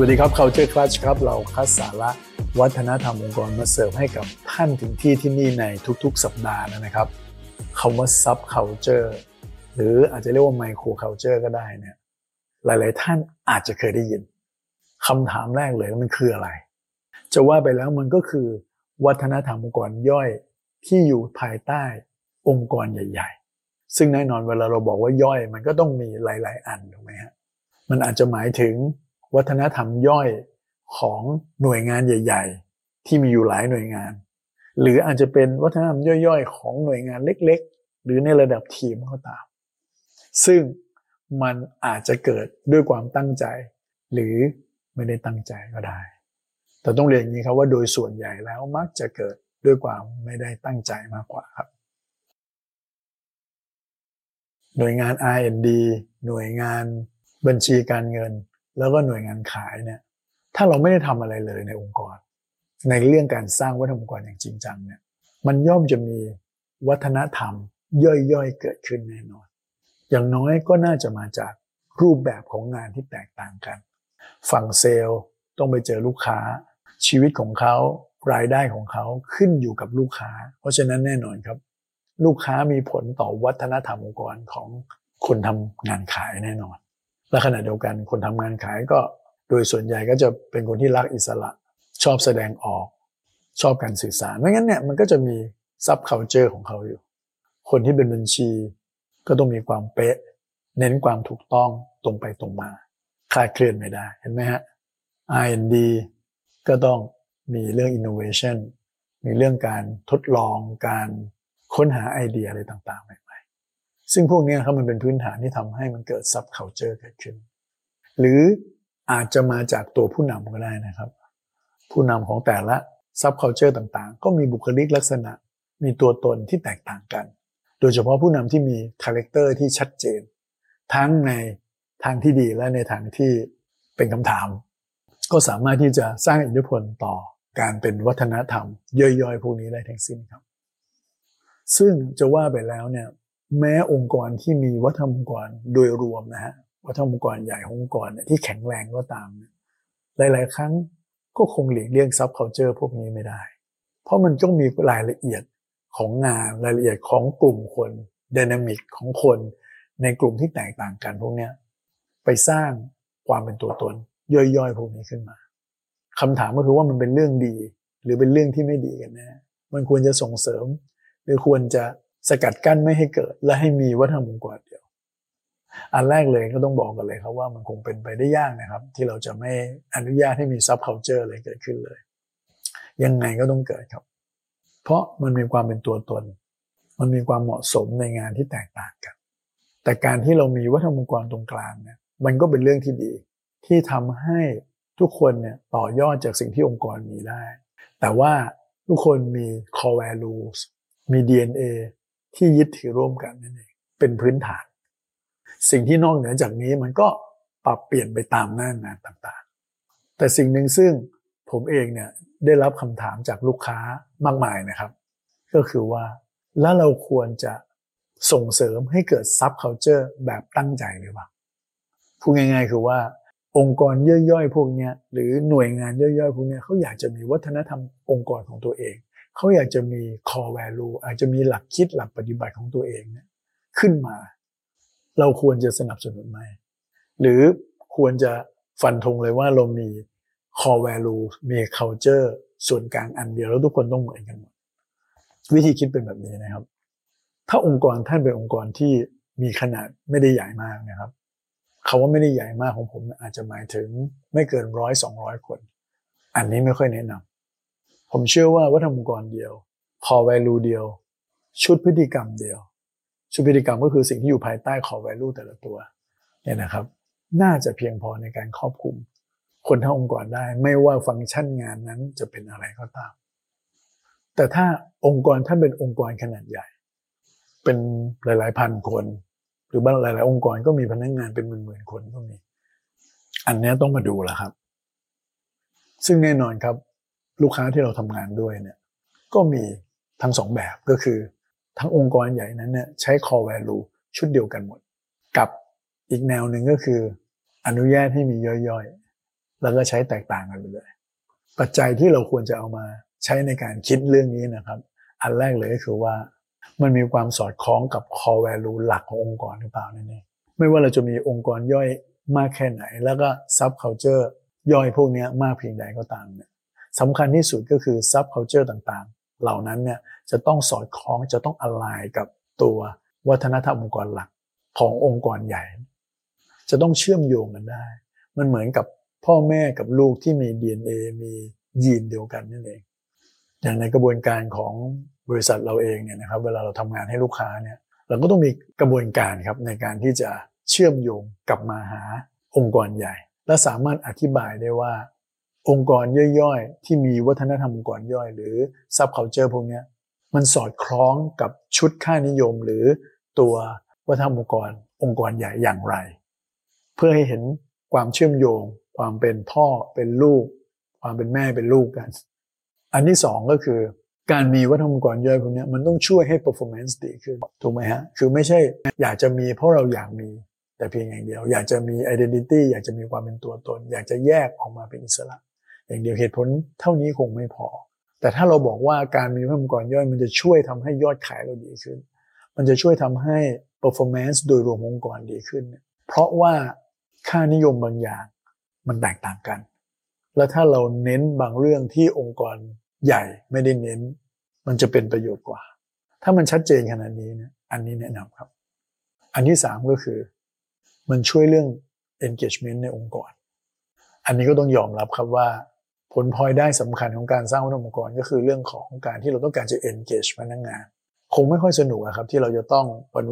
วัสดีครับ Culture Clutch ครับ เราคัดสาระวัฒนธรรมองค์กรมาเสิร์ฟให้กับท่านถึงที่ที่นี่ในทุกๆ สัปดาห์นะครับคำว่า sub culture หรืออาจจะเรียกว่า micro culture ก็ได้เนี่ย หลายๆ ท่านอาจจะเคยได้ยินคำถามแรกเลยมันคืออะไร จะว่าไปแล้วมันก็คือ วัฒนธรรมองค์กรย่อยที่อยู่ภายใต้องค์กรใหญ่ ๆ ซึ่งแน่นอนเวลาเราบอกว่าย่อย มันก็ต้องมีหลาย ๆ อันถูกไหมฮะ มันอาจจะหมายถึง วัฒนธรรมย่อยของหน่วยงานใหญ่ ๆ ที่มีอยู่หลายหน่วยงาน หรืออาจจะเป็นวัฒนธรรมย่อยๆ ของหน่วยงานเล็ก ๆ หรือในระดับทีมก็ตาม ซึ่งมันอาจจะเกิดด้วยความตั้งใจ หรือไม่ได้ตั้งใจก็ได้ แต่ต้องเรียนอย่างนี้ครับว่าโดยส่วนใหญ่แล้วมักจะเกิดด้วยความไม่ได้ตั้งใจมากกว่าครับ หน่วยงาน R&D หน่วยงานบัญชีการเงิน แล้วก็หน่วยงานขายเนี่ยถ้าเราไม่ได้ทำอะไรเลยในองค์กร ในเรื่องการสร้างวัฒนธรรมองค์กรอย่างจริงจังเนี่ยมันย่อมจะมีวัฒนธรรมย่อยๆเกิดขึ้นแน่นอน อย่างน้อยก็น่าจะมาจากรูปแบบของงานที่แตกต่างกัน ฝั่งเซลล์ต้องไปเจอลูกค้า ชีวิตของเขารายได้ของเขาขึ้นอยู่กับลูกค้า เพราะฉะนั้นแน่นอนครับ ลูกค้ามีผลต่อวัฒนธรรมองค์กรของคนทำงานขายแน่นอน และขณะเดียวกันคนทำงานขายก็โดยส่วนใหญ่ก็จะเป็นคนที่รักอิสระ ชอบแสดงออก ชอบการสื่อสารไม่งั้นเนี่ยมันก็จะมี subculture ของเขาอยู่ คนที่เป็นบัญชีก็ต้องมีความเป๊ะ เน้นความถูกต้องตรงไปตรงมาคลาดเคลื่อนไม่ได้เห็นไหมฮะ R&D ก็ต้องมีเรื่อง innovation มีเรื่องการทดลองการค้นหาไอเดียอะไรต่างๆ ซึ่งพวกนี้ครับมันเป็นพื้นฐานที่ทำให้มันเกิด subculture เกิดขึ้น หรืออาจจะมาจากตัวผู้นำก็ได้นะครับ ผู้นำของแต่ละ subculture ต่างๆ ก็มีบุคลิกลักษณะ มีตัวตนที่แตกต่างกัน โดยเฉพาะผู้นำที่มี character ที่ชัดเจน ทั้งในทางที่ดีและในทางที่เป็นคำถาม ก็สามารถที่จะสร้างอิทธิพลต่อการเป็นวัฒนธรรมย่อยๆ พวกนี้ได้ทั้งสิ้นครับ ซึ่งจะว่าไปแล้วเนี่ย แม้องค์กรที่มีวัฒนธรรมองค์กรโดยรวมนะฮะวัฒนธรรมองค์กรใหญ่ขององค์กรที่แข็งแรงก็ตาม หลาย ๆ ครั้งก็คงหลีกเลี่ยง subculture พวกนี้ไม่ได้ เพราะมันต้องมีรายละเอียดของงานรายละเอียดของกลุ่มคนdynamic ของคนในกลุ่มที่แตกต่างกันพวกนี้ไปสร้างความเป็นตัวตน ย่อยๆ พวกนี้ขึ้นมาคำถามก็คือว่ามันเป็นเรื่องดี หรือเป็นเรื่องที่ไม่ดีกันแน่มันควรจะส่งเสริม หรือควรจะ สกัดกั้นไม่ให้เกิด และให้มีวัฒนธรรมองค์กรเดียว อันแรกเลยก็ต้องบอกกันเลยครับว่ามันคงเป็นไปได้ยากนะครับ ที่เราจะไม่อนุญาตให้มี subculture อะไรเกิดขึ้นเลย ยังไงก็ต้องเกิดครับ เพราะมันมีความเป็นตัวตน มันมีความเหมาะสมในงานที่แตกต่างกัน แต่การที่เรามีวัฒนธรรมองค์กรตรงกลางเนี่ยมันก็เป็นเรื่องที่ดี ที่ทำให้ทุกคนเนี่ยต่อยอดจากสิ่งที่องค์กรมีได้ แต่ว่าทุกคนมี core values มี DNA ที่ยึดถือร่วมกันนั่นเองเป็นพื้นฐาน สิ่งที่นอกเหนือจากนี้มันก็ปรับเปลี่ยนไปตามหน้างานต่างๆ แต่สิ่งหนึ่งซึ่งผมเองเนี่ยได้รับคำถามจากลูกค้ามากมายนะครับ ก็คือว่าแล้วเราควรจะส่งเสริมให้เกิดซับเคานเจอร์แบบตั้งใจหรือเปล่าพูดง่าย ๆ คือว่าองค์กรย่อยๆ พวกนี้หรือหน่วยงานย่อยๆ พวกนี้เขาอยากจะมีวัฒนธรรมองค์กรของตัวเอง เขาอยากจะมี core value อาจจะมีหลักคิดหลักปฏิบัติของตัวเองเนี่ยขึ้นมา เราควรจะสนับสนุนไหม หรือควรจะฟันธงเลยว่าเรามี core value มี culture ส่วนกลางอันเดียวแล้วทุกคนต้องเหมือนกันหมดวิธีคิดเป็นแบบนี้นะครับ ถ้าองค์กรท่านเป็นองค์กรที่มีขนาดไม่ได้ใหญ่มากนะครับคาว่าไม่ได้ใหญ่มากของผมอาจจะหมายถึงไม่เกินร้อยสองร้อยคน อันนี้ไม่ค่อยแนะนำ ผมเชื่อว่าวัฒนธรรมองค์กรเดียว core value เดียว ชุดพฤติกรรมเดียว ชุดพฤติกรรมก็คือสิ่งที่อยู่ภายใต้ core value แต่ละตัวเนี่ยนะครับ น่าจะเพียงพอในการครอบคลุม คนทั้งองค์กรได้ไม่ว่าฟังก์ชันงานนั้นจะเป็นอะไรก็ตาม แต่ถ้าองค์กรท่านเป็นองค์กรขนาดใหญ่ เป็นหลาย ๆ พันคน หรือบางหลาย ๆ องค์กรก็มีพนักงงานเป็นหมื่นๆคนก็มี อันนี้ต้องมาดูแหละครับ ซึ่งแน่นอนครับ ลูกค้าที่เราทำงานด้วยเนี่ยก็มีทั้งสองแบบก็คือทั้งองค์กรใหญ่นั้นเนี่ยใช้ core value ชุดเดียวกันหมด กับอีกแนวหนึ่งก็คือ อนุญาตให้มีย่อยๆ แล้วก็ใช้แตกต่างกันไปเลย ปัจจัยที่เราควรจะเอามาใช้ในการคิดเรื่องนี้นะครับ อันแรกเลยก็คือว่ามันมีความสอดคล้องกับ core value หลักขององค์กรหรือเปล่านั่นเองไม่ว่าเราจะมีองค์กรย่อยมากแค่ไหน แล้วก็ sub culture ย่อยพวกนี้มากเพียงใดก็ตามเนี่ย สำคัญที่สุดก็คือ sub culture ต่างๆ เหล่านั้นเนี่ยจะต้องสอดคล้องจะต้องอ l ไลกับตัววัฒนธรรมองค์กรหลักขององค์กรใหญ่ จะต้องเชื่อมโยงกันได้ มันเหมือนกับพ่อแม่กับลูกที่มี DNA มียีนเดียวกันนั่นเอง อย่างในกระบวนการของบริษัทเราเองเนี่ยนะครับเวลาเราทำงานให้ลูกค้าเนี่ยเราก็ต้องมีกระบวนการครับในการที่จะเชื่อมโยงกลับมาหาองค์กรใหญ่ และสามารถอธิบายได้ว่า องค์กรย่อยๆ ที่มีวัฒนธรรมองค์กรย่อย หรือซับเคาเจอร์พวกนี้มันสอดคล้องกับชุดค่านิยมหรือตัววัฒนธรรมองค์กรองค์กรใหญ่อย่างไร เพื่อให้เห็นความเชื่อมโยง ความเป็นพ่อเป็นลูก ความเป็นแม่เป็นลูกกัน อันที่สองก็คือการมีวัฒนธรรมองค์กรย่อยพวกนี้มันต้องช่วยให้ performance ดีขึ้นถูกไหมฮะคือไม่ใช่อยากจะมีเพราะเราอยากมีแต่เพียงอย่างเดียว อยากจะมี identity อยากจะมีความเป็นตัวตน อยากจะแยกออกมาเป็นอิสระ อย่างเดียวเหตุผลเท่านี้คงไม่พอ แต่ถ้าเราบอกว่าการมีวัฒนธรรมองค์กรย่อย มันจะช่วยทำให้ยอดขายเราดีขึ้น มันจะช่วยทำให้ performance โดยรวมองค์กรดีขึ้น เพราะว่าค่านิยมบางอย่างมันแตกต่างกัน แล้วถ้าเราเน้นบางเรื่องที่องค์กรใหญ่ไม่ได้เน้น มันจะเป็นประโยชน์กว่า ถ้ามันชัดเจนขนาดนี้เนี่ยอันนี้แนะนำครับ อันที่สามก็คือ มันช่วยเรื่อง engagement ในองค์กร อันนี้ก็ต้องยอมรับครับว่า ผลพลอยได้สำคัญของการสร้างวัฒนธรรมองค์กรก็คือเรื่องของการที่เราต้องการจะ engage พนักงาน คงไม่ค่อยสนุกครับที่เราจะต้อง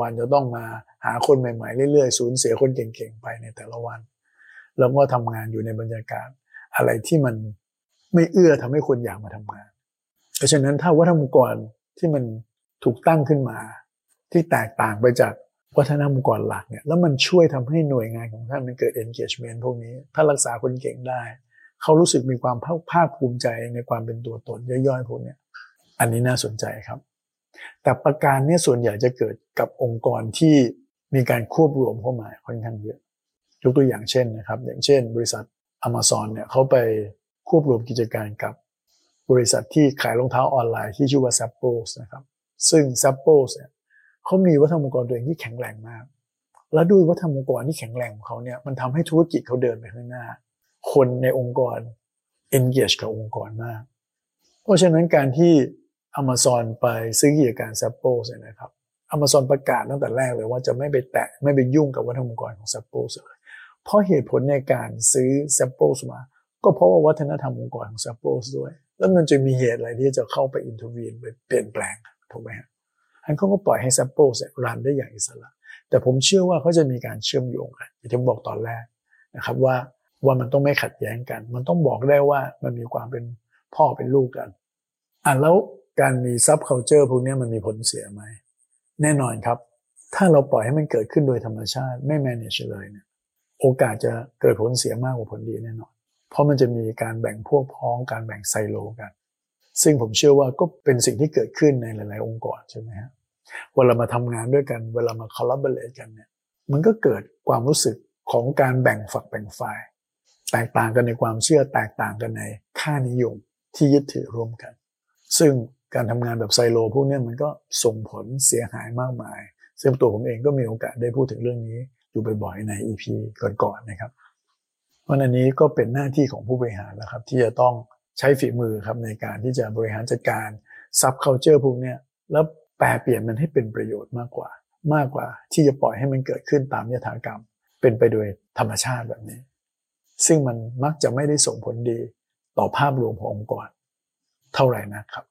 วันๆจะต้องมาหาคนใหม่ๆเรื่อยๆสูญเสียคนเก่งๆไปในแต่ละวัน แล้วก็ทำงานอยู่ในบรรยากาศ อะไรที่มันไม่เอื้อทำให้คนอยากมาทำงาน เพราะฉะนั้นถ้าวัฒนธรรมองค์กรที่มันถูกตั้งขึ้นมา ที่แตกต่างไปจากวัฒนธรรมองค์กรหลักเนี่ยแล้วมันช่วยทำให้หน่วยงานของท่านมันเกิด engagement พวกนี้ ถ้ารักษาคนเก่งได้ เขารู้สึกมีความภาคภูมิใจในความเป็นตัวตนย่อยๆพวกนี้อันนี้น่าสนใจครับ แต่ประการนี้ส่วนใหญ่จะเกิดกับองค์กรที่มีการควบรวมเข้ามาค่อนข้างเยอะยกตัวอย่างเช่นนะครับ อย่างเช่น บริษัท Amazon เนี่ยเขาไปควบรวมกิจการกับบริษัทที่ขายรองเท้าออนไลน์ที่ชื่อว่า Zappos นะครับ ซึ่ง Zappos เนี่ยเขามีวัฒนธรรมองค์กรตัวเองที่แข็งแรงมาก และด้วยวัฒนธรรมองค์กรที่แข็งแรงของเขาเนี่ยมันทำให้ธุรกิจเขาเดินไปข้างหน้า คนในองค์กร engage กับองค์กรมาก เพราะฉะนั้นการที่ Amazon ไปซื้อกิจการซัปโปสนะครับ Amazon ประกาศตั้งแต่แรกเลยว่าจะไม่ไปแตะไม่ไปยุ่งกับวัฒนธรรมองค์กรของซัปโปสเลยเพราะเหตุผลในการซื้อซัปโปสมา ก็เพราะว่าวัฒนธรรมองค์กรของซัปโปสด้วย แล้วมันจะมีเหตุอะไรที่จะเข้าไปอินทวีนไปเปลี่ยนแปลงถูกไหมฮะอันเขาก็ปล่อยให้ซัปโปสรันได้อย่างอิสระ แต่ผมเชื่อว่าเขาจะมีการเชื่อมโยงกันอย่างที่ผมบอกตอนแรกนะครับว่า ว่ามันต้องไม่ขัดแย้งกัน มันต้องบอกได้ว่ามันมีความเป็นพ่อเป็นลูกกันอะแล้วการมีซับเคานเจอร์พวกนี้มันมีผลเสียไหม แน่นอนครับ ถ้าเราปล่อยให้มันเกิดขึ้นโดยธรรมชาติไม่ manage เลยเนี่ยโอกาสจะเกิดผลเสียมากกว่าผลดีแน่นอน เพราะมันจะมีการแบ่งพวกพ้องการแบ่งไซโลกัน ซึ่งผมเชื่อว่าก็เป็นสิ่งที่เกิดขึ้นในหลาย ๆ องค์กรใช่ไหมฮะเวลามาทำงานด้วยกัน เวลามา collaborate กันเนี่ยมันก็เกิดความรู้สึกของการแบ่งฝักแบ่งฝ่าย แตกต่างกันในความเชื่อแตกต่างกันในค่านิยมที่ยึดถือร่วมกัน ซึ่งการทำงานแบบไซโลพวกนี้มันก็ส่งผลเสียหายมากมาย ซึ่งตัวผมเองก็มีโอกาสได้พูดถึงเรื่องนี้อยู่บ่อยๆใน EP ก่อนๆนะครับ เพราะอันนี้ก็เป็นหน้าที่ของผู้บริหารนะครับ ที่จะต้องใช้ฝีมือครับในการที่จะบริหารจัดการ subculture พวกนี้แล้วแปรเปลี่ยนมันให้เป็นประโยชน์มากกว่า มากกว่าที่จะปล่อยให้มันเกิดขึ้นตามยถากรรม เป็นไปโดยธรรมชาติแบบนี้ ซึ่งมันมักจะไม่ได้ส่งผลดีต่อภาพรวมขององค์กร เท่าไหร่นะครับ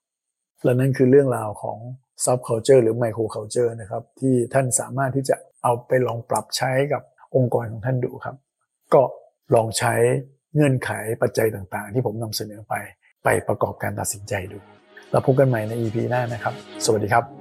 และนั่นคือเรื่องราวของ soft culture หรือ micro culture นะครับที่ท่านสามารถที่จะเอาไปลองปรับใช้กับองค์กรของท่านดูครับ ก็ลองใช้เงื่อนไขปัจจัยต่างๆ ที่ผมนำเสนอไปไปประกอบการตัดสินใจดูแล้วพบกันใหม่ใน EP หน้านะครับ สวัสดีครับ